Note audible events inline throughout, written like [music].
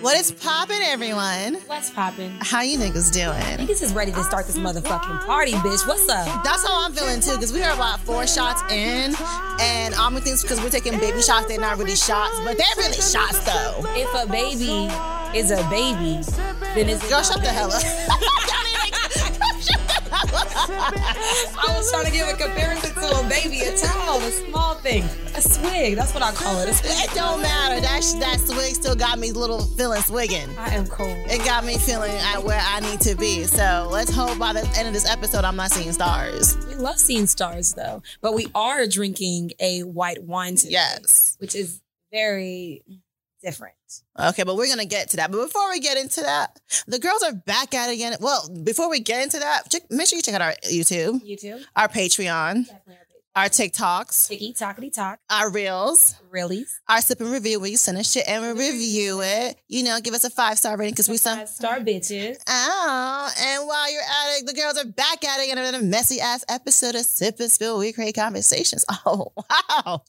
What is poppin', everyone? What's poppin'? How you niggas doing? Niggas is ready to start this motherfucking party, bitch. What's up? That's how I'm feeling too, because we are about four shots in, and all my things because we're taking baby shots. They're not really shots, but they're really shots though. If a baby is a baby, then it's Girl, shut the hell up. [laughs] I was trying to give a comparison to a baby, a child, a small thing, a swig. That's what I call it. It don't matter. That that swig still got me little feeling swigging. I am cold. It got me feeling at where I need to be. So let's hope by the end of this episode, I'm not seeing stars. We love seeing stars though, but we are drinking a white wine today, Yes. which is very different. Okay, but we're gonna get to that. But before we get into that, the girls are back at it again. Well, before we get into that, check, make sure you check out our YouTube, You too? our Patreon, Definitely. our TikToks, Ticky tockety talk. our Reels, Really? our sip and review where you send us shit and we review it. You know, give us a five star rating because we some. Five star bitches. Oh, and while you're at it, the girls are back at it in another messy ass episode of Sip and Spill We Create Conversations. [laughs] Oh, wow.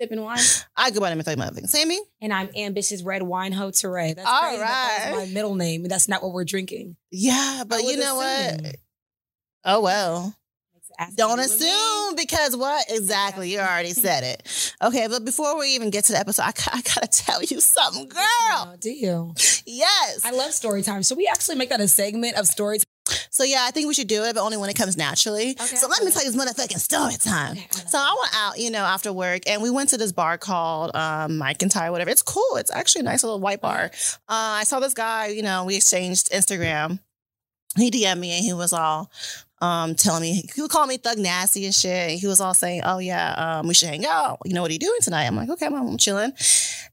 Sipping wine. [sighs] I go by the myth motherfucking Sammy. And I'm ambitious red wine hoe Teray. That's All crazy. that That's my middle name. That's not what we're drinking. Yeah, but you was know what? Oh, well. Don't you me. assume because what? Exactly. You already [laughs] said it. Okay, but before we even get to the episode, I, I gotta tell you something, [laughs] oh, girl. Oh, do you? Yes. I love story time. Should we actually make that a segment of story time? So yeah, I think we should do it, but only when it comes naturally. Okay. So let me tell you this motherfucking story time. Okay, okay. So I went out, you know, after work, and we went to this bar called um, Mike and Ty, whatever. It's cool. It's actually a nice little white bar. Uh, I saw this guy. You know, we exchanged Instagram. He DM'd me and he was all um, telling me he would call me thug nasty and shit. And he was all saying, "Oh yeah, um, we should hang out. You know what are you doing tonight?" I'm like, "Okay, I'm, I'm chilling."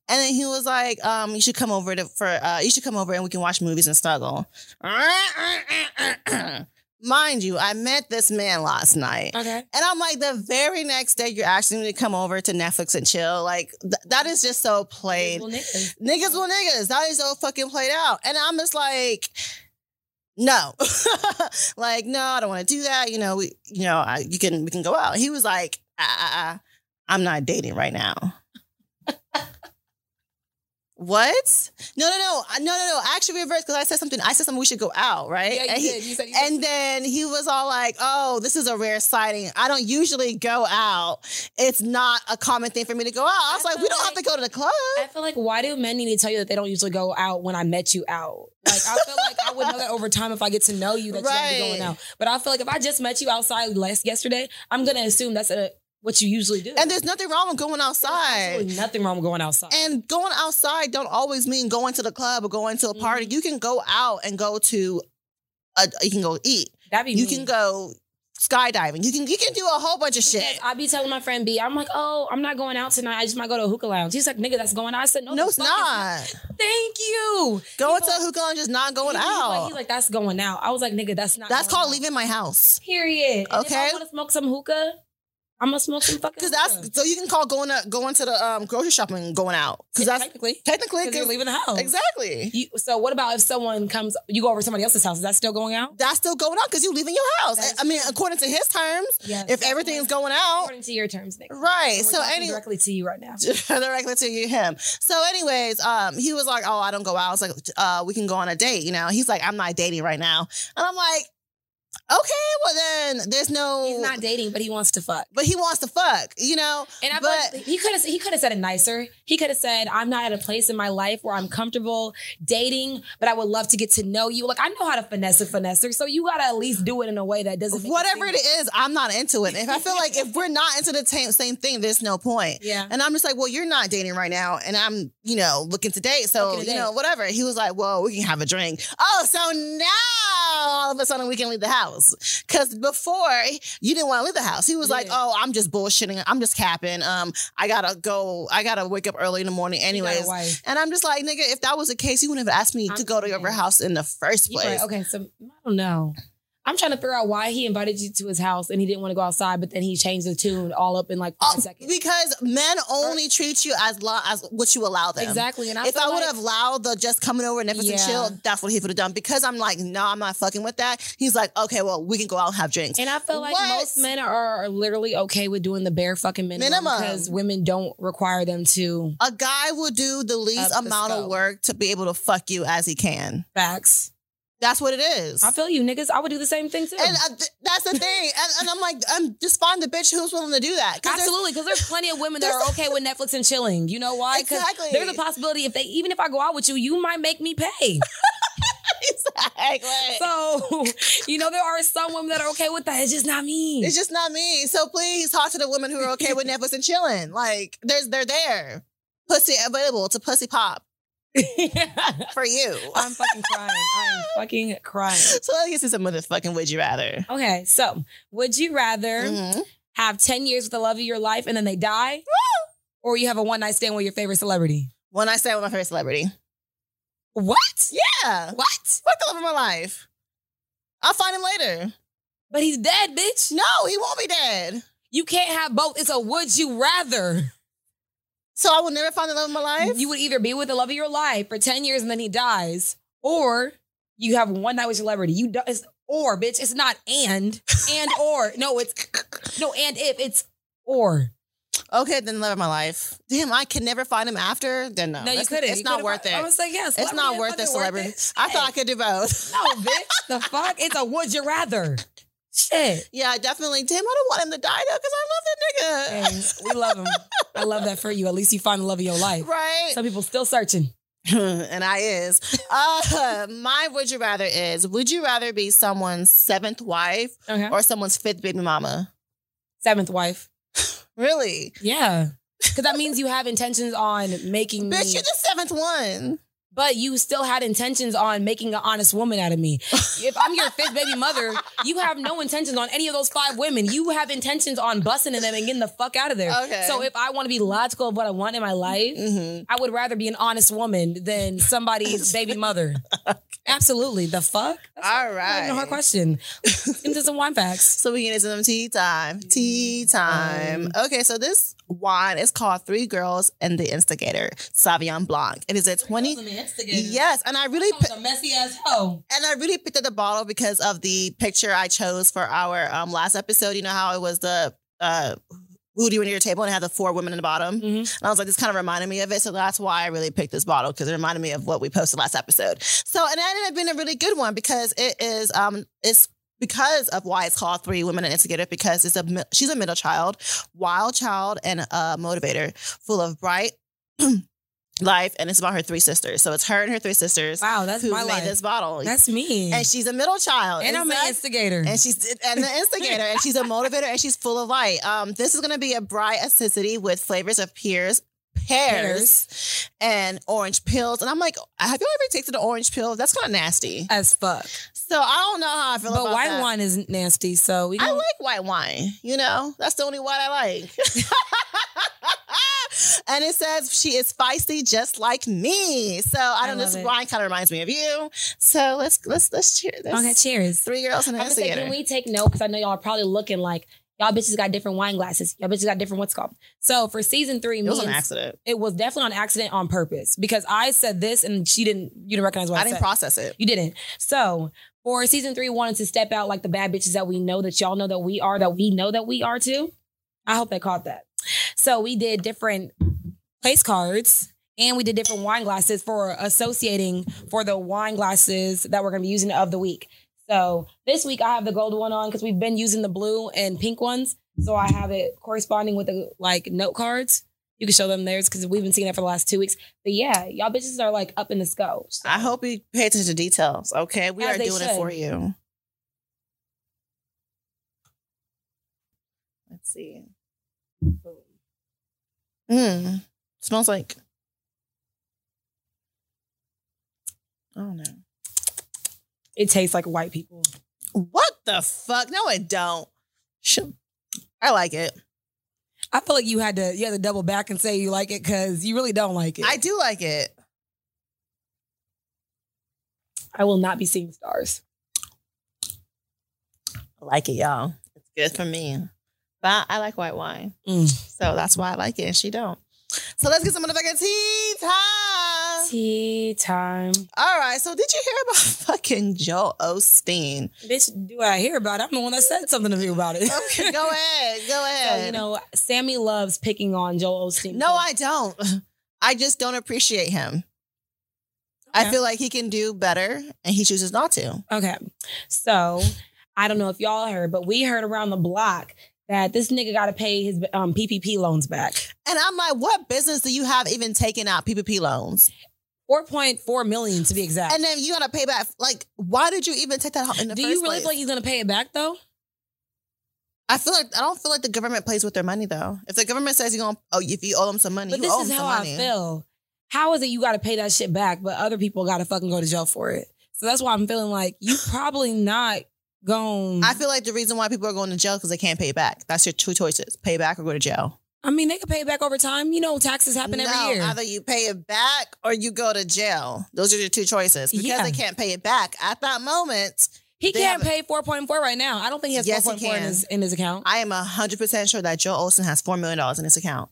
And then he was like, um, "You should come over to for uh, you should come over and we can watch movies and snuggle." [clears throat] Mind you, I met this man last night. Okay. And I'm like, the very next day, you're asking me to come over to Netflix and chill. Like, th- that is just so played. Well, niggas. Niggas will niggas. That is so fucking played out. And I'm just like, no, [laughs] like, no, I don't want to do that. You know, we, you know, I, you can, we can go out. He was like, I, ah, I'm not dating right now. What? No, no, no, no, no, no. I actually reversed because I said something. I said something. We should go out, right? Yeah, you and he, did. You said you and then he was all like, "Oh, this is a rare sighting. I don't usually go out. It's not a common thing for me to go out." I was I like, "We don't have to go to the club." I feel like why do men need to tell you that they don't usually go out when I met you out? Like I feel like I would know that over time if I get to know you that you don't be going out. But I feel like if I just met you outside last yesterday, I'm gonna assume that's a, what you usually do. And there's nothing wrong with going outside. absolutely nothing wrong with going outside. And going outside don't always mean going to the club or going to a party. Mm-hmm. You can go out and go to, a, you can go eat. That'd be You me. can go skydiving. You can you can do a whole bunch of shit. Because I be telling my friend B, I'm like, oh, I'm not going out tonight. I just might go to a hookah lounge. He's like, nigga, that's going out. I said, no, No, it's fuck not. Thank you. Going to a hookah lounge is not going He- he's like- out. He's like, that's going out. I was like, nigga, that's not. That's called out. leaving my house. Period. And Okay. I want to smoke some hookah, I'm gonna smoke some fucking. Because that's so you can call going to going to the um, grocery shopping going out. Because that's technically technically because you're leaving the house. exactly. You, so what about if someone comes? You go over to somebody else's house. Is that still going out? That's still going out because you're leaving your house. That's I mean, according to his terms, Yes. if everything's going out, according to your terms, Nick. right. So talking anyway, directly to you right now. [laughs] directly to you, him. So, anyways, um, he was like, "Oh, I don't go out." I was like, "Uh, we can go on a date." You know, he's like, "I'm not dating right now," and I'm like, "Okay, well then, there's no." He's not dating, but he wants to fuck. but he wants to fuck, you know. And I but he could have he could have said it nicer. He could have said, "I'm not at a place in my life where I'm comfortable dating, but I would love to get to know you." Like I know how to finesse a finesser, so you gotta at least do it in a way that doesn't whatever it seem- I'm not into it. If I feel like if we're not into the same same thing, there's no point. Yeah. And I'm just like, well, you're not dating right now, and I'm, you know, looking to date. So to you know, whatever. He was like, well, we can have a drink. Oh, so now all of a sudden we can leave the house because before you didn't want to leave the house. He was like, oh, I'm just bullshitting. I'm just capping. Um, I gotta go. I gotta wake up early in the morning, He got a anyways. And I'm just like, nigga, if that was the case, you wouldn't have asked me I'm to go to your house in the first place. right. Okay, so I don't know. I'm trying to figure out why he invited you to his house and he didn't want to go outside, but then he changed the tune all up in like five Oh, seconds. because men only uh, treat you as lo- as what you allow them. Exactly. And I if I would like- have allowed the just coming over and Netflix Yeah. and chill, that's what he would have done. Because I'm like, no, I'm not fucking with that. He's like, okay, well, we can go out and have drinks. And I feel like What? most men are, are literally okay with doing the bare fucking minimum, Minimum. because women don't require them to a guy will do the least Up the amount of work to be able to fuck you as he can. facts. That's what it is. I feel you, niggas. I would do the same thing too. and uh, th- that's the thing. And, and I'm like, I'm just find the bitch who's willing to do that. 'Cause there's- Absolutely, because there's plenty of women that are okay with Netflix and chilling. You know why? Because Exactly. there's a possibility if they, even if I go out with you, you might make me pay. [laughs] Exactly. so, you know, there are some women that are okay with that. It's just not me. It's just not me. So please talk to the women who are okay with [laughs] Netflix and chilling. Like, there's they're there. Pussy available to pussy pop [laughs] for you. I'm fucking crying. I'm fucking crying. So let's get to some motherfucking would you rather. Okay, so would you rather Mhm. have 10 years with the love of your life and then they die? Or you have a one night stand with your favorite celebrity? One night stand with my favorite celebrity. What? Yeah. What? Fuck the love of my life. I'll find him later. But he's dead, bitch. No, he won't be dead. You can't have both. It's a would you rather. So I will never find the love of my life. You would either be with the love of your life for 10 years and then he dies, or you have one night with celebrity. You do, it's or bitch. It's not and and [laughs] or. No, it's no and if it's or. okay, then love of my life. Damn, I can never find him after. Then no, No, you couldn't. It's You not could've- worth it. I was like, yes. it's not worth it, celebrity. I thought I could do both. No, bitch. The fuck? It's a would you rather. Shit. Yeah, definitely. Damn, I don't want him to die though, because I love that nigga. We love him. I love that for you. At least you find the love of your life. Right. Some people still searching. [laughs] and I is. Uh, my would you rather is would you rather be someone's seventh wife Okay. or someone's fifth baby mama? Seventh wife. [sighs] Really? Yeah. Because that means you have intentions on making me, Bitch, you're the seventh one. But you still had intentions on making an honest woman out of me. [laughs] If I'm your fifth baby mother, you have no intentions on any of those five women. You have intentions on busting in them and getting the fuck out of there. Okay. So if I want to be logical of what I want in my life, Mm-hmm. I would rather be an honest woman than somebody's [laughs] baby mother. Absolutely. The fuck? That's All even a hard right. question. [laughs] Into some wine facts. So we get into some tea time. Tea time. Okay, so this wine is called Three Girls and the Instigator, Sauvignon Blanc. It is a 20. Yes, and I really a messy ass hoe. and I really picked up the bottle because of the picture I chose for our um, last episode. You know how it was the uh who do you in your table and it had the four women in the bottom. Mhm. And I was like, this kind of reminded me of it. So that's why I really picked this bottle because it reminded me of what we posted last episode. So, and it ended up being a really good one because it is, um, it's because of why it's called Three Women and Instigator because it's a, she's a middle child, wild child, and a motivator full of bright [clears throat] life. And it's about her three sisters. So it's her and her three sisters Wow, that's who my made life. this bottle. That's me. and she's a middle child. And I'm an instigator. and she's and the instigator, and she's a motivator, and she's full of light. Um, this is gonna be a bright acidity with flavors of pears, pears, and orange pills. And I'm like, have you ever tasted an orange pill? That's kind of nasty. as fuck. So I don't know how I feel But about white that. wine is nasty, so we I don't- like white wine. You know, that's the only wine I like. [laughs] and it says she is feisty just like me. So I I don't know. This it. wine kind of reminds me of you. So let's let's let's cheer. Okay, cheers. Three girls and say, can we take note? Because I know y'all are probably looking like y'all bitches got different wine glasses. Y'all bitches got different what's called. So for season three, it was an accident. it was definitely on accident on purpose because I said this and she didn't. You didn't recognize what I, I didn't said. process it. You didn't. So for season three, wanted to step out like the bad bitches that we know that y'all know that we are, that we know that we are too. I hope they caught that. So we did different place cards and we did different wine glasses for associating for the wine glasses that we're going to be using of the week. So this week I have the gold one on because we've been using the blue and pink ones. So I have it corresponding with the like note cards. You can show them theirs because we've been seeing it for the last two weeks. But yeah, y'all bitches are like up in the scope. So. I hope you pay attention to details. Okay, we As are doing it for you. Let's see. Mm, smells like. Oh no! It tastes like white people. What the fuck? No, it don't. I like it. I feel like you had to you had to double back and say you like it because you really don't like it. I do like it. I will not be seeing stars. I like it, y'all. It's good for me. But I like white wine. Mm. So that's why I like it and she don't. So let's get some motherfucking tea time. Tea time. All right. So did you hear about [laughs] fucking Joel Osteen? Bitch, do I hear about it? I'm the one that said something to you about it. Okay, go [laughs] ahead. Go ahead. So, you know, Sammy loves picking on Joel Osteen. no, I don't. [laughs] I just don't appreciate him. I feel like he can do better and he chooses not to. Okay. So I don't know if y'all heard, but we heard around the block that this nigga got to pay his um, PPP loans back. And I'm like, what business do you have even taking out PPP loans? 4.4 million to be exact. And then you gotta pay back. Like, why did you even take that in the Do first you really place? feel like he's to pay it back though? I feel like I don't feel like the government plays with their money though. If the government says you're gonna, oh, if you owe them some money, But you this owe is them how some I money. feel. How is it you got to pay that shit back, but other people got to fucking go to jail for it? So that's why I'm feeling like you [sighs] probably not going. I feel like the reason why people are going to jail because they can't pay back. That's your two choices: pay back or go to jail. I mean, they could pay it back over time. You know, taxes happen no, every year. either you pay it back or you go to jail. Those are your two choices. Because Yeah. they can't pay it back at that moment. he can't pay 4.4 right now. I don't think he has Yes, he 4.4 in his, in his account. I am hundred percent sure that Joel Osteen has four million dollars in his account.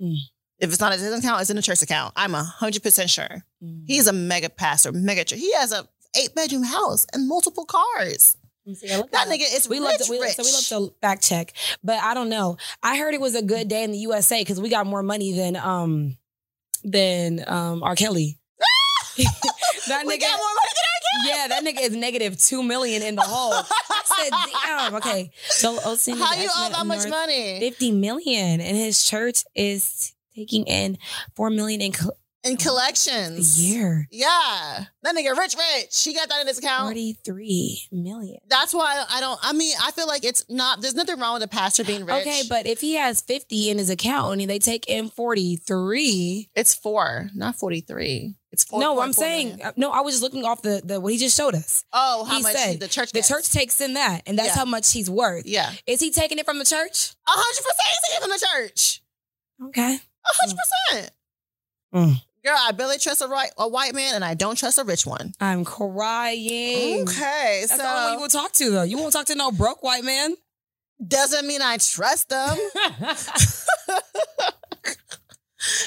Mm. If it's not in his account, it's in a church account. I'm hundred percent sure. Mm. He's a mega pastor, mega church. He has a eight bedroom house and multiple cars. See, That up. nigga is we rich, love to, we, rich. So we love to fact check, but I don't know. I heard it was a good day in the USA because we got more money than um than um R. Kelly. [laughs] that we nigga, got more money than yeah, that nigga is negative two million in the hole. I said, damn, okay. So Osteen, How you owe that much money Fifty million, and his church is taking in four million in co- in a collections? year. Yeah, that nigga rich, rich. He got that in his account. Forty-three million. That's why I don't. I mean, I feel like it's not. There's nothing wrong with a pastor being rich. Okay, but if he has 50 in his account and they take in 43. it's four, not forty three. It's four. No, four, I'm four saying million. uh, no, I was just looking off the, the what he just showed us. Oh, how he much said the church? The church takes in that, and that's Yeah. how much he's worth. Yeah, Is he taking it from the church? a hundred percent. He's from the church. Okay. A hundred percent. Mm. Girl, I barely trust a right a white man, and I don't trust a rich one. I'm crying. Okay, So That's the only one you so will talk to though. You won't talk to no broke white man. doesn't mean I trust them. [laughs] [laughs]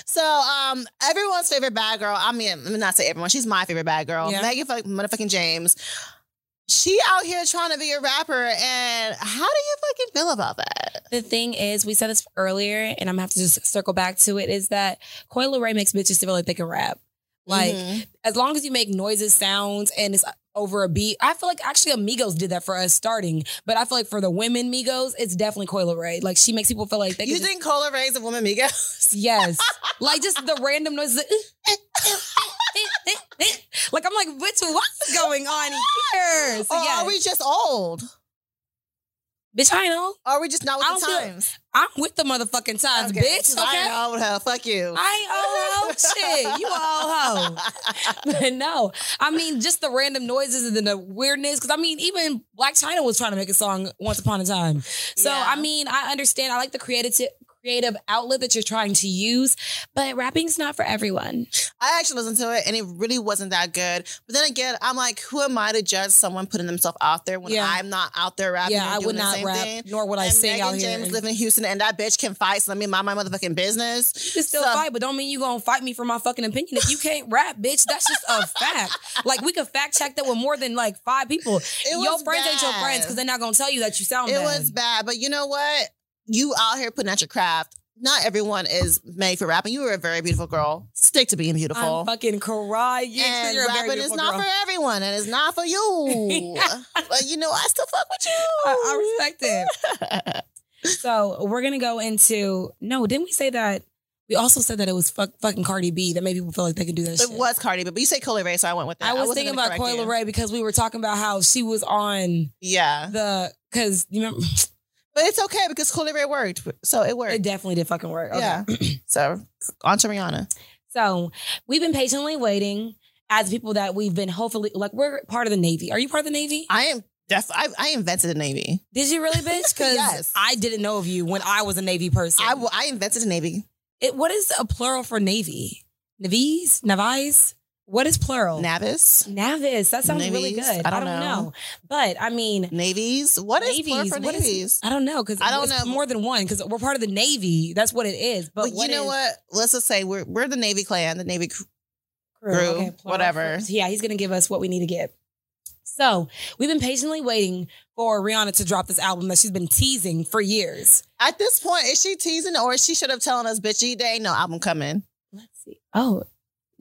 So, um, everyone's favorite bad girl. I mean, let me not say everyone. She's my favorite bad girl. Yeah. Mehgan fuck- motherfucking James. She out here trying to be a rapper, and how do you fucking feel about that? the thing is, we said this earlier, and I'm gonna have to just circle back to it. Is that Coi Leray makes bitches feel like they can rap. Like Mhm. as long as you make noises, sounds, and it's over a beat. I feel like actually Amigos did that for us starting, but I feel like for the women Migos, it's definitely Coi Leray. Like she makes people feel like they you can just- think Coi Leray's a woman, Migos? yes, [laughs] like just the random noises. [laughs] [laughs] like I'm like, bitch, what's going on here? So or yeah, are we just old? bitch, I know. Are we just not I with the don't feel- times? I'm with the motherfucking times, bitch. I Okay. ain't old hoe. Fuck you. I ain't old. [laughs] Shit, you old hoe. But [laughs] no, I mean just the random noises and then the weirdness. Because I mean, even Blac Chyna was trying to make a song once upon a time. So Yeah. I mean, I understand. I like the creative creative outlet that you're trying to use, but rapping's not for everyone. I actually listened to it and it really wasn't that good. But then again, I'm like, who am I to judge someone putting themselves out there when Yeah. I'm not out there rapping? yeah, I would not rap, thing? nor would I say. and sing Mehgan out here. James live in Houston and that bitch can fight, so let me mind my motherfucking business. You can still So- fight, but don't mean you gonna fight me for my fucking opinion. If you can't rap, bitch, that's just a fact. Like we could fact check that with more than like five people. It your friends ain't your friends because they're not gonna tell you that you sound It bad. was bad, but you know what? You out here putting out your craft. Not everyone is made for rapping. You are a very beautiful girl. Stick to being beautiful. I'm fucking crying. and You're rapping is not girl. for everyone, and it's not for you. [laughs] but you know, I still fuck with you. I, I respect it. [laughs] so we're gonna go into no. Didn't we say that? We also said that it was fuck, fucking Cardi B that made people feel like they could do that. It shit. was Cardi, B, but you say Coi Leray, so I went with that. I was wasn't thinking about Coyle. Ray because we were talking about how she was on Yeah, the because you remember but it's okay because Ray worked, so it worked. it definitely did fucking work. Okay. Yeah. [clears throat] so on to Rihanna. So we've been patiently waiting as people that we've been hopefully like we're part of the Navy. Are you part of the Navy? I am def. I, I invented the Navy. Did you really, bitch? [laughs] Because Yes. I didn't know of you when I was a Navy person. I invented the Navy. it, what is a plural for Navy? Navies? Navies? What is plural? Navis, Navis. That sounds really good. I don't know. But I mean, navies. What is plural navies. for What is- navies? I don't know because I don't it's know. more than one because we're part of the Navy. That's what it is. But, But, you know is what? Let's just say we're we're the Navy clan, the Navy. crew? Crew, plural whatever. Yeah, he's gonna give us what we need to get. So we've been patiently waiting for Rihanna to drop this album that she's been teasing for years. At this point, is she teasing or is she should have telling us, bitch, there ain't no album coming? Let's see. Oh,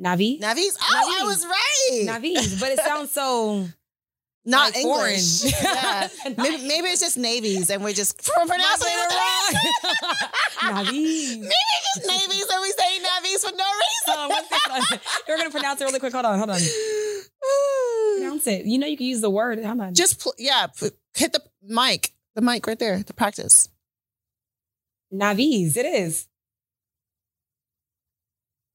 Navi. Navies? Oh, I was right. Navies, but it sounds so [laughs] Not like, English. foreign. [laughs] yeah. Maybe, maybe it's just navies and we're just [laughs] pronouncing it wrong. Navies. Maybe it's just navies and we say navies for no reason. on, one second. You're gonna pronounce it really quick. Hold on, hold on. [sighs] Pronounce it. You know you can use the word. Hold on. just, pl- yeah, p- hit the mic. The mic right there The practice. Navies. It is.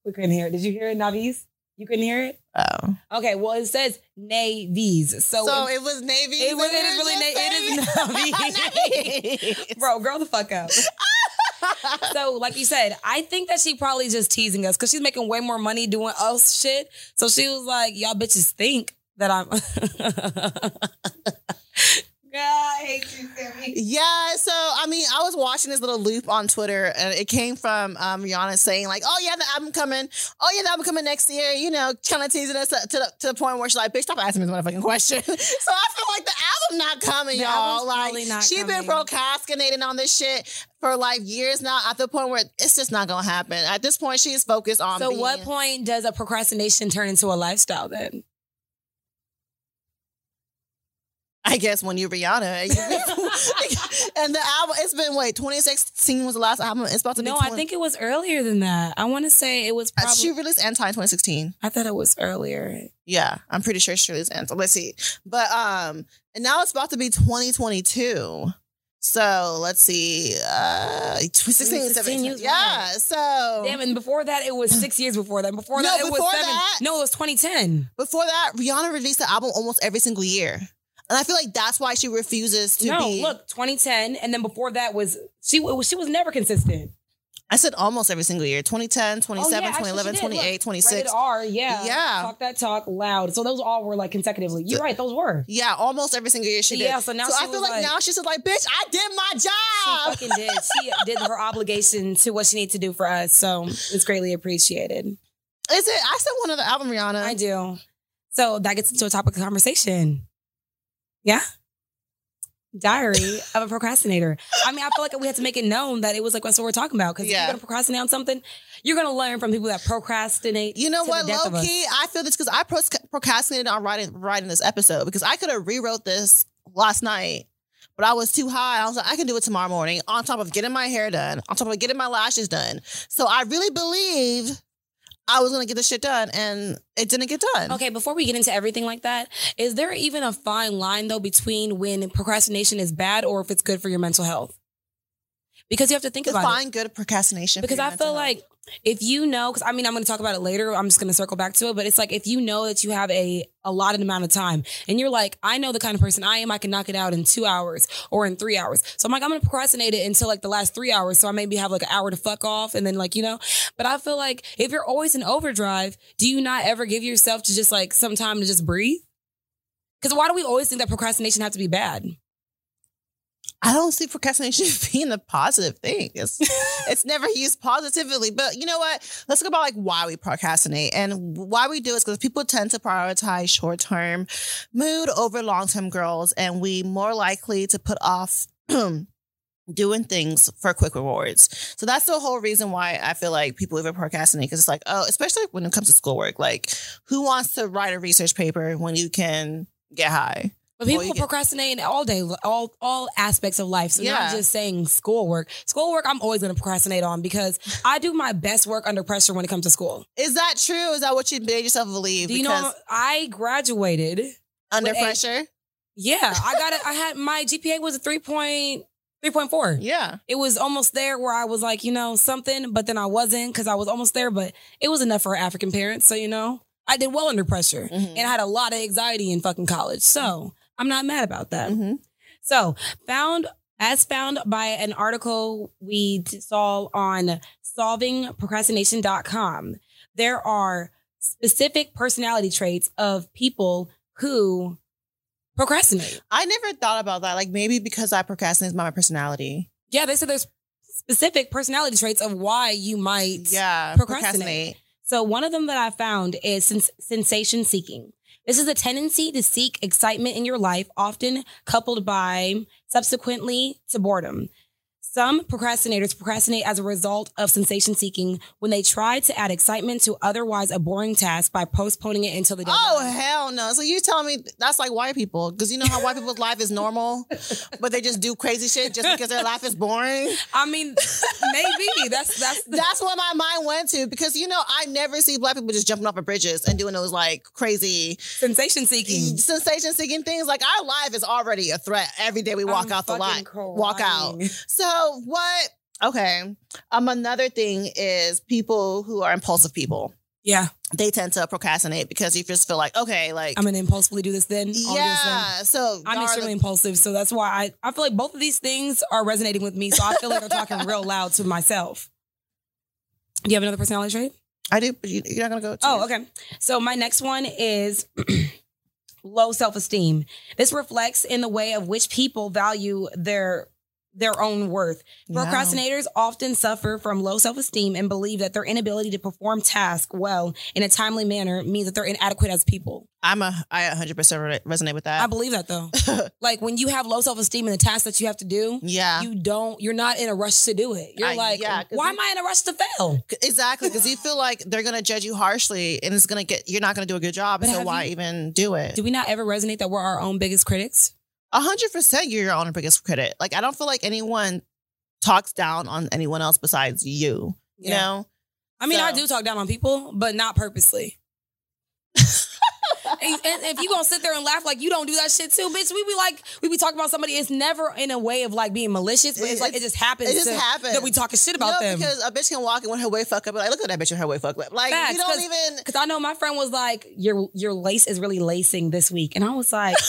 We couldn't hear it. Did you hear it, Navis? You couldn't hear it? Oh. Okay, well, it says navies. So, So, it- it was navies. it was- it is really just na- it is saying [laughs] navies. bro, grow the fuck up. [laughs] so, like you said, I think that she probably just teasing us because she's making way more money doing us shit. So she was like, "Y'all bitches think that I'm." [laughs] God, I hate you, Sammy. Yeah, so I mean, I was watching this little loop on Twitter, and it came from um, Rihanna saying like, "Oh yeah, the album coming. Oh yeah, the album coming next year." You know, kind of teasing us to, to, the, to the point where she's like, "Bitch, stop asking me this motherfucking question." [laughs] so I feel like the album not coming, The y'all. Like she's been procrastinating on this shit for like years now. At the point where it's just not gonna happen. At this point, she's focused on. So, being, what point does a procrastination turn into a lifestyle then? I guess when you're Rihanna, and, [laughs] you- and the album, it's been wait, 2016 was the last album. It's about to be. No, I think it was earlier than that. I want to say it was Uh, probably. she released Anti in 2016. I thought it was earlier. Yeah, I'm pretty sure she released Anti. Let's see. But um, and now it's about to be 2022. So let's see. Uh 2016, 2016, 17. you was Yeah. So Damn, and before that, it was six years before that. Before No, that, it was before seven. that- no, it was 2010. before that, Rihanna released the album almost every single year. And I feel like that's why she refuses to no, be. look, 2010, and then before that was she. Was, she was never consistent. I said almost every single year 2010, 2007, Oh, yeah, 2011, 28, Look, 26. Rated R, yeah, Yeah. Talk that talk loud. So those all were like consecutively. You're right, those were. Yeah, almost every single year she did. Yeah, so now I she feel like, like- now she's just like, bitch, I did my job. She fucking did. [laughs] She did her obligation to what she needed to do for us. So it's greatly appreciated. Is it? I still want the album, Rihanna. I do. So that gets into a topic of conversation. Yeah. Diary of a procrastinator. I mean, I feel like we had to make it known that it was like that's what we're talking about. Because if you're gonna procrastinate on something, you're gonna learn from people that procrastinate. You know what, low key, I feel this because I procrastinated on writing writing this episode because I could have rewrote this last night, but I was too high. I was like, I can do it tomorrow morning. On top of getting my hair done, on top of getting my lashes done. So I really believed I was gonna get this shit done, and it didn't get done. Okay, before we get into everything like that, is there even a fine line though between when procrastination is bad or if it's good for your mental health? Because you have to think about it. Define good procrastination. for because I feel health. like if you know, because I mean, I'm going to talk about it later. I'm just going to circle back to it, but it's like if you know that you have a allotted amount of time, and you're like, I know the kind of person I am. I can knock it out in two hours or in three hours. So I'm like, I'm going to procrastinate it until like the last three hours. So I maybe have like an hour to fuck off, and then like you know. But I feel like if you're always in overdrive, do you not ever give yourself to just like some time to just breathe? Because why do we always think that procrastination have to be bad? I don't see procrastination [laughs] being a positive thing. It's [laughs] it's never used positively. But you know what? Let's talk about like why we procrastinate and why we do it is because people tend to prioritize short term mood over long term goals, and we more likely to put off. [clears throat] doing things for quick rewards. So that's the whole reason why I feel like people even procrastinate because it's like, oh, especially when it comes to schoolwork, like who wants to write a research paper when you can get high? But people get- procrastinate all day, all all aspects of life. So Yeah. not just saying schoolwork. Schoolwork, I'm always going to procrastinate on because I do my best work under pressure when it comes to school. Is that true? Is that what you made yourself believe? Do you Because I'm- I graduated? under with a- pressure? Yeah, [laughs] I got it. I had my GPA was a three point three point four. Yeah. It was almost there where I was like, you know, something, but then I wasn't because I was almost there. But it was enough for African parents, so you know, I did well under pressure, Mhm. and I had a lot of anxiety in fucking college. So I'm not mad about that. hmm So, found as found by an article we saw on solvingprocrastination.com, there are specific personality traits of people who procrastinate. I never thought about that. Like maybe because I procrastinate is my personality. Yeah, they said there's specific personality traits of why you might Yeah, procrastinate. So one of them that I found is sens- sensation seeking. This is a tendency to seek excitement in your life, often coupled by subsequently to boredom. Some procrastinators procrastinate as a result of sensation seeking when they try to add excitement to otherwise a boring task by postponing it until the oh, deadline. Oh hell no! So you telling me that's like white people? Because you know how white people's life is normal, [laughs] but they just do crazy shit just because their life is boring. I mean, maybe that's that's the, That's what my mind went to because you know I never see black people just jumping off of bridges and doing those like crazy sensation seeking. Mm, sensation seeking things. Like our life is already a threat every day we walk I'm out the line, walk out. crying. So what? Okay. Um, another thing is people who are impulsive people. Yeah, They tend to procrastinate because you just feel like, okay, like I'm gonna impulsively do this then. I'll this then. yeah. So I'm extremely the- impulsive, so that's why I, I feel like both of these things are resonating with me. So I feel like I'm talking real loud to myself. Do you have another personality trait? I do, but you, you're not gonna go. To Oh, okay. So my next one is [clears throat] low self esteem. This reflects in the way of which people value their their own worth. Wow. Procrastinators often suffer from low self esteem and believe that their inability to perform tasks well in a timely manner means that they're inadequate as people. I'm a. I 100 percent resonate with that. I believe that though. [laughs] like when you have low self esteem in the tasks that you have to do, yeah. you don't. You're not in a rush to do it. You're I- like, yeah, 'cause why you- am I in a rush to fail? Exactly, because you feel like they're gonna judge you harshly, and it's gonna get you're not gonna do a good job. But so why you- even do it? Do we not ever resonate that we're our own biggest critics? A hundred percent, you're your own biggest critic. Like I don't feel like anyone talks down on anyone else besides you. You Yeah. know? I mean, I do talk down on people, but not purposely. [laughs] and, and if you gonna sit there and laugh like you don't do that shit too, bitch, we be like, we be talking about somebody. It's never in a way of like being malicious, but it's, like it just happens. It just happens. that we talking shit about no, them. because a bitch can walk in with her way fuck up, like, look at that bitch with her way fuck up. Like Facts, you don't even. Because I know my friend was like, your your lace is really lacing this week, and I was like. [laughs]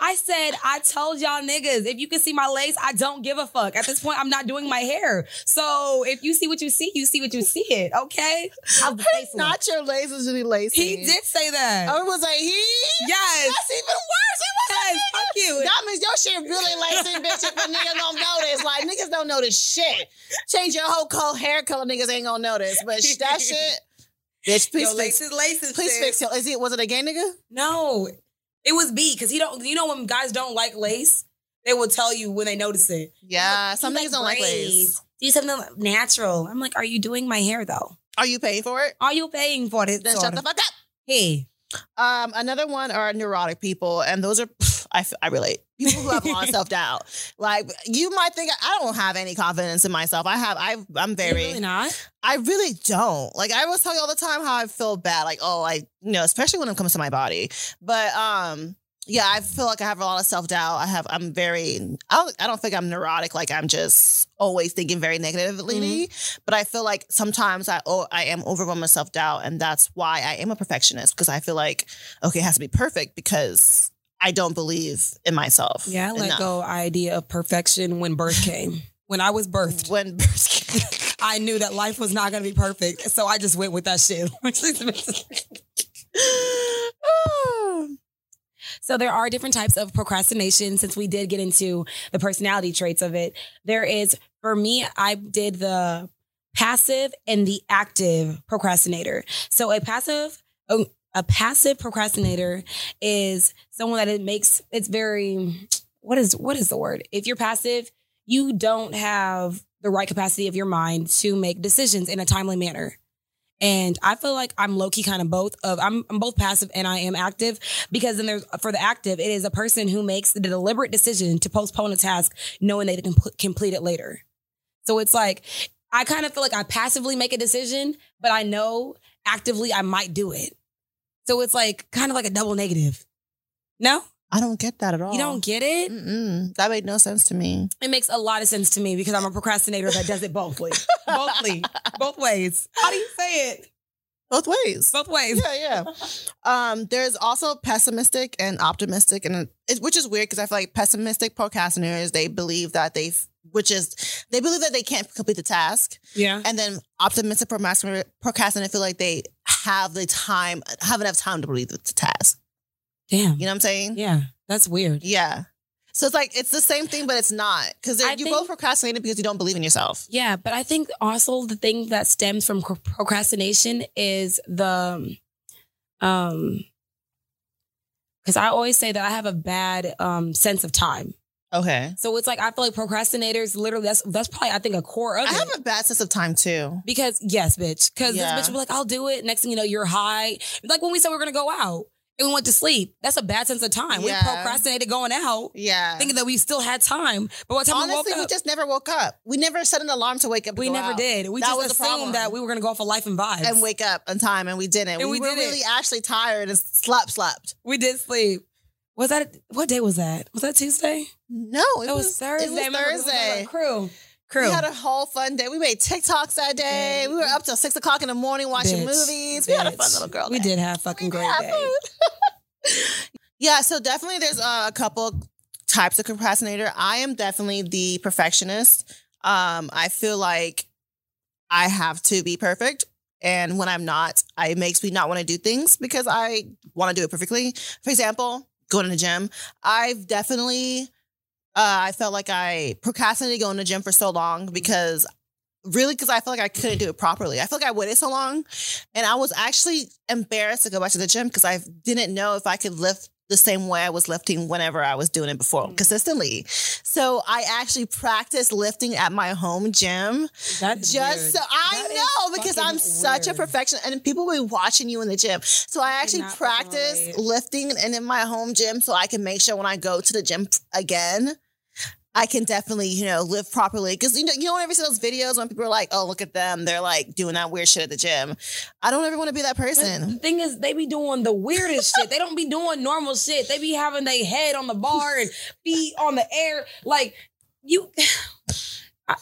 I said, I told y'all niggas, if you can see my lace, I don't give a fuck. At this point, I'm not doing my hair. So if you see what you see, you see what you see it. Okay? The? Not your lace is really lacy. He did say that. Oh, I was like, he. yes. That's even worse. It was Yes, fuck you. That means your shit really lacy, bitch. If a nigga don't notice, like niggas don't notice shit. Change your whole color, hair color, niggas ain't gonna notice. But that [laughs] shit, bitch. Please Yo, fix. laces, laces. Please sis. fix. Your, is it? Was it a gay nigga? No, it was B because he don't. You know when guys don't like lace, they will tell you when they notice it. Yeah, You some like don't like lace. braids. Do something natural. I'm like, are you doing my hair though? Are you paying for it? Are you paying for it? Then shut the fuck up. Hey, Um, another one are neurotic people, and those are [laughs] I, I relate. People who have a lot [laughs] of self doubt. Like you might think I don't have any confidence in myself. I have. I I'm very. really not. I really don't. Like I always tell you all the time how I feel bad. Like oh, I you know, especially when it comes to my body. But um, yeah, I feel like I have a lot of self doubt. I have. I'm very. I don't, I don't think I'm neurotic. Like I'm just always thinking very negatively. But I feel like sometimes I oh I am overwhelmed with self doubt, and that's why I am a perfectionist because I feel like okay, it has to be perfect because I don't believe in myself. Yeah, I let enough. go idea of perfection when birth came. When I was birthed, when birth came. [laughs] I knew that life was not going to be perfect, so I just went with that shit. [laughs] So there are different types of procrastination since we did get into the personality traits of it. There is for me I did the passive and the active procrastinator. So a passive oh, a, passive procrastinator is someone that it makes it's very what is what is the word? If you're passive, you don't have the right capacity of your mind to make decisions in a timely manner. And I feel like I'm low key kind of both of I'm I'm both passive and I am active because then there's for the active it is a person who makes the deliberate decision to postpone a task knowing they can pl- complete it later. So it's like I kind of feel like I passively make a decision, but I know actively I might do it. So it's like kind of like a double negative. No, I don't get that at all. you don't get it. Mm-mm. That made no sense to me. It makes a lot of sense to me because I'm a procrastinator that does it both ways. [laughs] both ways. How do you say it? Both ways. Both ways. Yeah, yeah. Um, there's also pessimistic and optimistic, and it, which is weird because I feel like pessimistic procrastinators they believe that they've, which is they believe that they can't complete the task, Yeah. and then optimistic procrastinator procrastinators feel like they have the time, have enough time to believe the task. Damn. You know what I'm saying? Yeah, that's weird. Yeah. So it's like it's the same thing, but it's not because you think- both procrastinated because you don't believe in yourself. Yeah, but I think also the thing that stems from procrastination is the um because I always say that I have a bad um sense of time. Okay. So it's like I feel like procrastinators literally that's that's probably I think a core of I it. have a bad sense of time too. because yes, bitch. Because Yeah. this bitch will be like, I'll do it. Next thing you know, you're high. Like when we said we are gonna go out and we went to sleep. That's a bad sense of time. Yeah. We procrastinated going out, Yeah. thinking that we still had time. But the time Honestly, we we, woke up, just never woke up. We never set an alarm to wake up. to we never out did. We That was just problem. assumed that we were gonna go off of life and vibes. and wake up on time, and we didn't. And we, we were didn't. really actually tired and slept, slept. we did sleep. Was that what day was that? Was that Tuesday? No, it That was, was Thursday. It was it Thursday. crew. Crew. We had a whole fun day. We made TikToks that day. We were up till six o'clock in the morning watching Bitch. movies. We had a fun little girl. We did have a fucking great day. [laughs] yeah, so definitely there's uh, a couple types of procrastinator. I am definitely the perfectionist. Um, I feel like I have to be perfect. And when I'm not, I- it makes me not want to do things because I want to do it perfectly. For example, going to the gym. I've definitely uh, I felt like I procrastinated going to the gym for so long because really because I felt like I couldn't do it properly. I felt like I waited so long and I was actually embarrassed to go back to the gym because I didn't know if I could lift the same way I was lifting whenever I was doing it before Mm. consistently. So I actually practiced lifting at my home gym That's just weird. so I That know because I'm such a perfectionist and people will be watching you in the gym. So I actually practice lifting and in my home gym so I can make sure when I go to the gym again, I can definitely, you know, live properly. Cause you know, you don't ever see those videos when people are like, oh, look at them. They're like doing that weird shit at the gym. I don't ever want to be that But the person. thing is, they be doing the weirdest shit. They don't be doing normal shit. They be having their head on the bar and feet on the air. Like you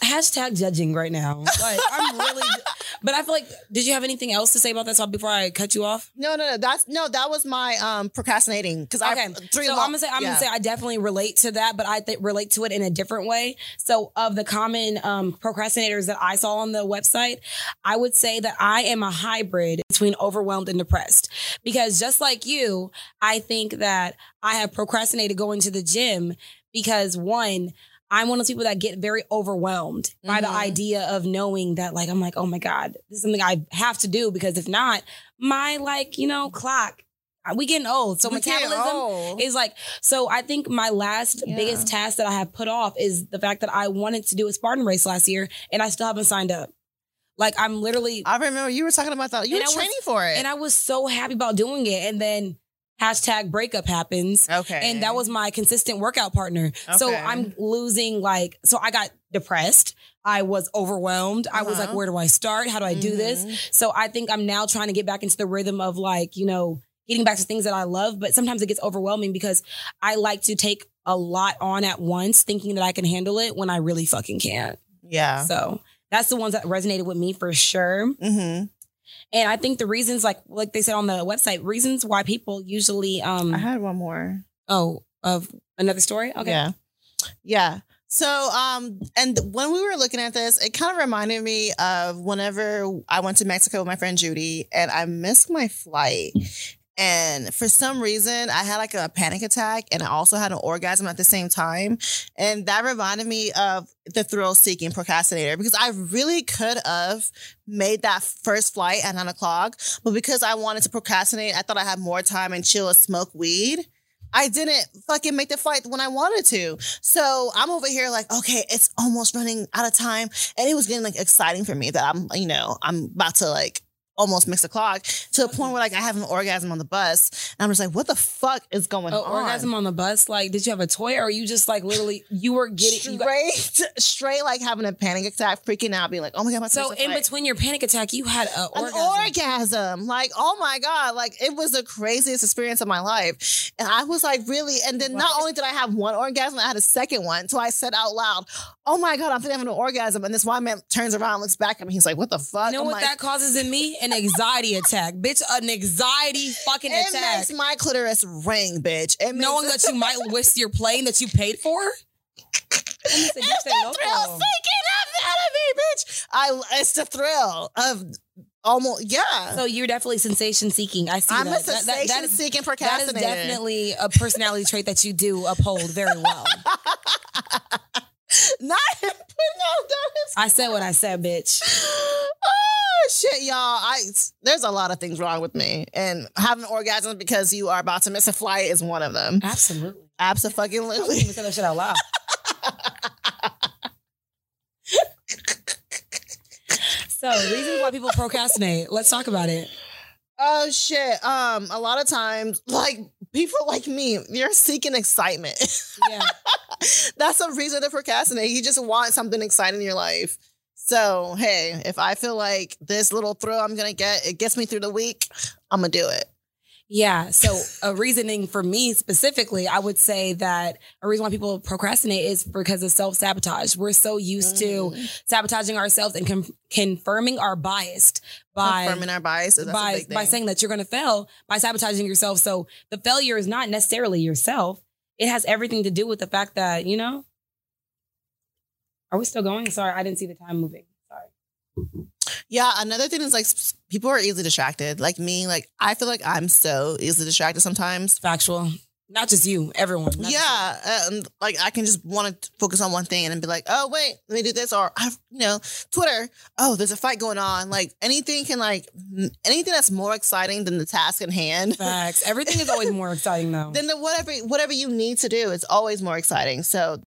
hashtag judging right now. Like I'm really [laughs] but I feel like did you have anything else to say about that before I cut you off? No, no, no. That's no, that was my um procrastinating. Cause Okay, I three so long- I'm gonna say I'm yeah. gonna say I definitely relate to that, but I th- relate to it in a different way. So, of the common um, procrastinators that I saw on the website, I would say that I am a hybrid between overwhelmed and depressed. Because just like you, I think that I have procrastinated going to the gym because one. I'm one of those people that get very overwhelmed by the Mhm. idea of knowing that, like, I'm like, oh my God, this is something I have to do because if not, my, like, you know, clock, we getting old. So We metabolism is like so i think my last Yeah. biggest task that i have put off is the fact that i wanted to do a spartan race last year and i still haven't signed up like i'm literally I remember you were talking about that. You were I was- training for it. and i was so happy about doing it and then hashtag breakup happens okay. and that was my consistent workout partner Okay. so i'm losing like so i got depressed i was overwhelmed i was like Uh-huh. where do i start how do i do this Mhm. so I think I'm now trying to get back into the rhythm of like, you know, getting back to things that I love, but sometimes it gets overwhelming because I like to take a lot on at once thinking that I can handle it when I really fucking can't. Yeah. So that's the ones that resonated with me for sure. Mm-hmm. And I think the reasons like like they said on the website, reasons why people usually um I had one more. oh of another story. Okay. Yeah. Yeah. So, um, and when we were looking at this, it kind of reminded me of whenever I went to Mexico with my friend Judy and I missed my flight. And for some reason, I had like a panic attack and I also had an orgasm at the same time. And that reminded me of the thrill seeking procrastinator because I really could have made that first flight at nine o'clock. But because I wanted to procrastinate, I thought I had more time and chill and smoke weed. I didn't fucking make the flight when I wanted to. So I'm over here like, okay, it's almost running out of time. And it was getting like exciting for me that I'm, you know, I'm about to like almost mix the clock to the point where like I have an orgasm on the bus. And I'm just like, what the fuck is going Oh, on? orgasm on the bus. Like, did you have a toy or are you just like literally you were getting you got, straight, straight like having a panic attack, freaking out, being like, oh my God, my so in between your panic attack, you had a an orgasm. orgasm. Like, oh my God. Like, it was the craziest experience of my life. And I was like, really? And then not only did I have one orgasm, I had a second one. So I said out loud, oh my God, I'm having an orgasm. And this one man turns around, looks back at me. He's like, what the fuck? You know I'm what like, that causes in me? An anxiety attack. Bitch, an anxiety fucking it attack. makes my clitoris ring, bitch. It Knowing that you [laughs] might waste your plane that you paid for? it's the thrill seeking out of me, bitch. I, it's the thrill of almost yeah. So you're definitely sensation seeking. I see I'm that. a That- that- sensation that is- seeking that is definitely a personality trait that you do uphold very well. [laughs] not him putting. I said what I said, bitch. [gasps] oh shit, y'all! I there's a lot of things wrong with me, and having orgasms because you are about to miss a flight is one of them. Absolutely. I couldn't Absolutely. even say that shit out loud. [laughs] so reasons why people procrastinate. Let's talk about it. Oh shit. Um, a lot of times, like people like me, you're seeking excitement. Yeah. [laughs] That's a reason to procrastinate. You just want something exciting in your life. So hey, if I feel like this little thrill I'm gonna get, it gets me through the week, I'm gonna do it. Yeah. So a reasoning for me specifically, I would say that a reason why people procrastinate is because of self sabotage. We're so used to Mm. sabotaging ourselves and con- confirming our bias by confirming our bias. That's by by saying that you're going to fail by sabotaging yourself. So the failure is not necessarily yourself. It has everything to do with the fact that you know. Are we still going? Sorry, I didn't see the time moving. Sorry. Yeah, another thing is like people are easily distracted. Like me, like I feel like I'm so easily distracted sometimes. Factual. Not just you, everyone. Yeah, and like I can just want to focus on one thing and be like, oh wait, let me do this, or I, you know, Twitter. Oh, there's a fight going on. Like anything can like anything that's more exciting than the task in hand. Facts. Everything is always [laughs] more exciting though. Then the whatever whatever you need to do, it's always more exciting. So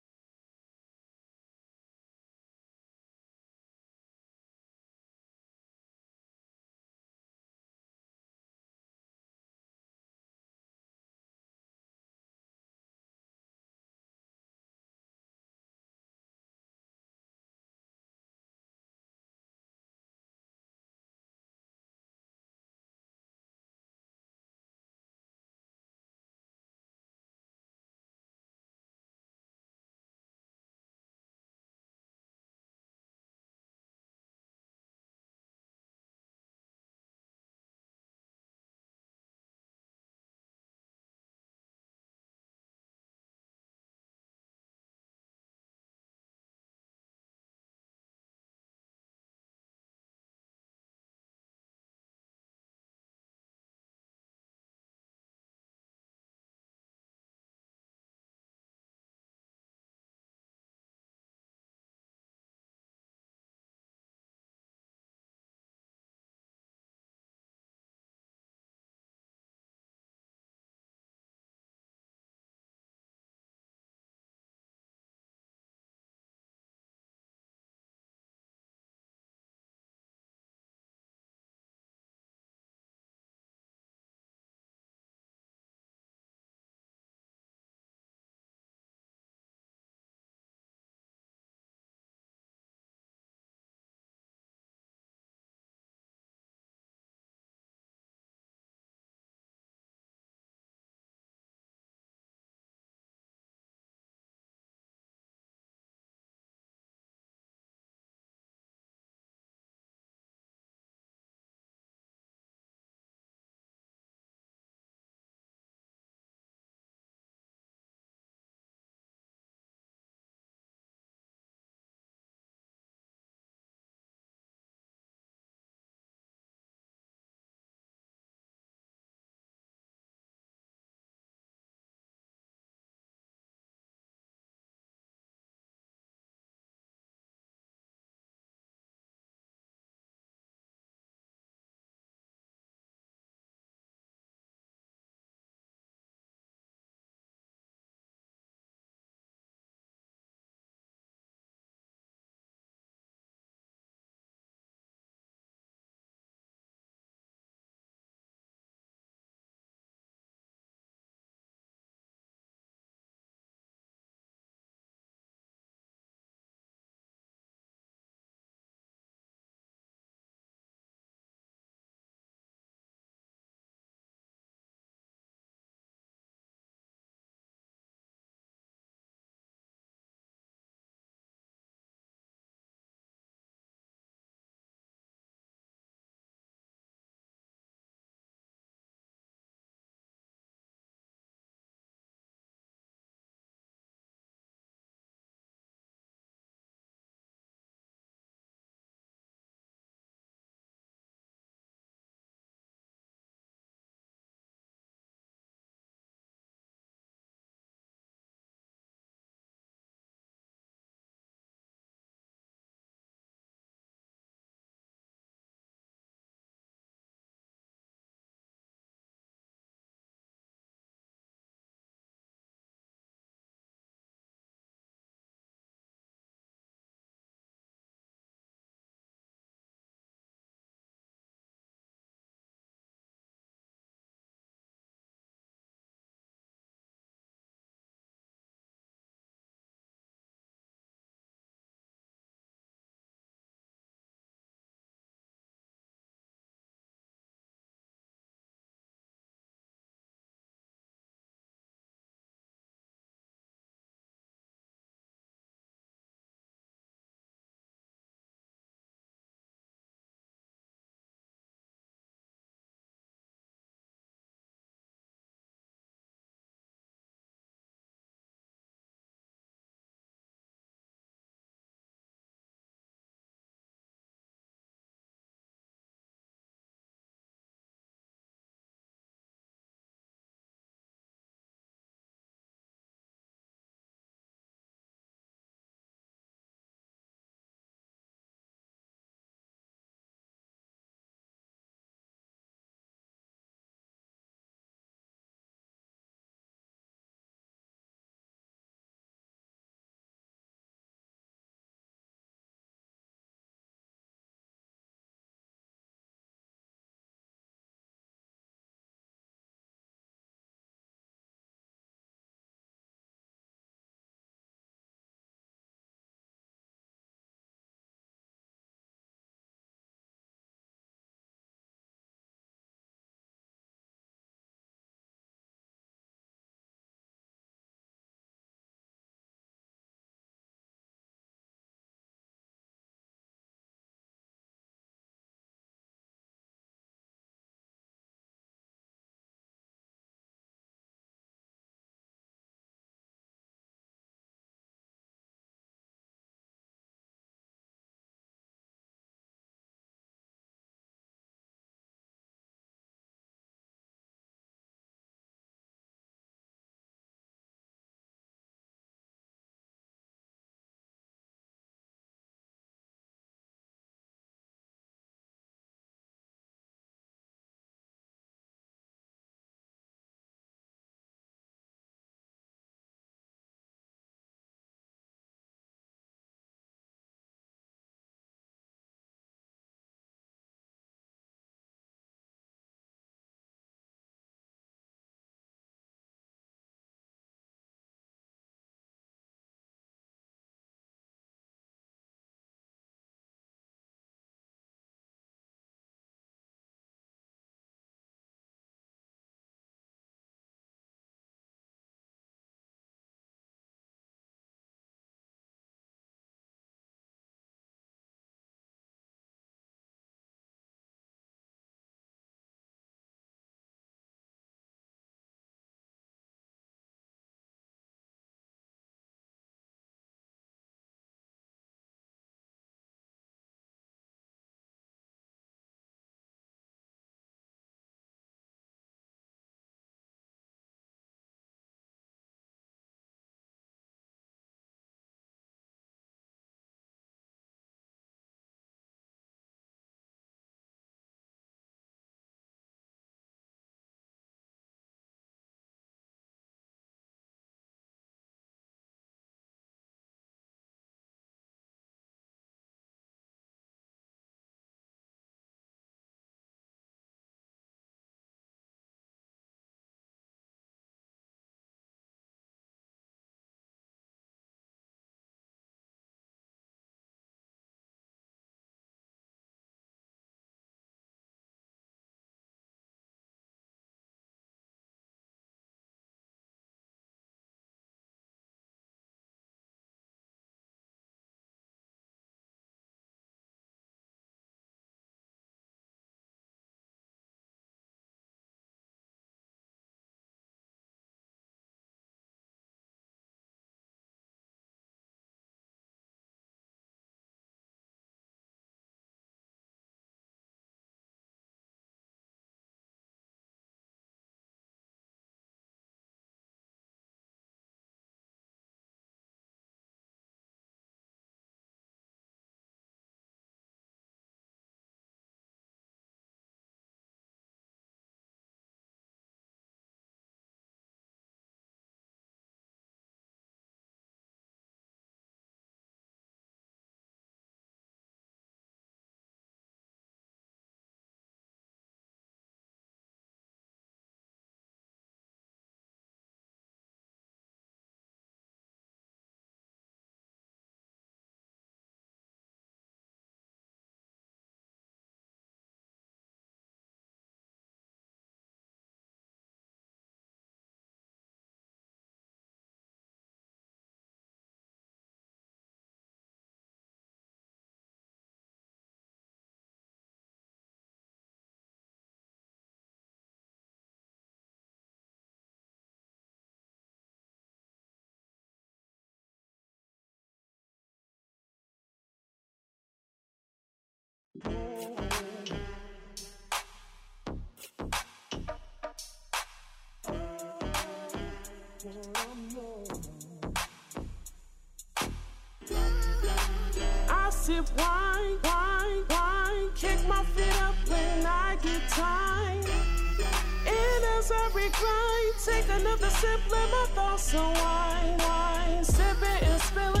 take another sip, let my thoughts unwind, wine, sipping and spilling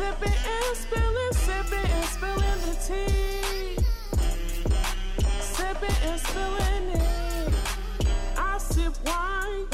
Sipping and spilling, sipping and spilling the tea. Sipping and spilling it. I sip wine,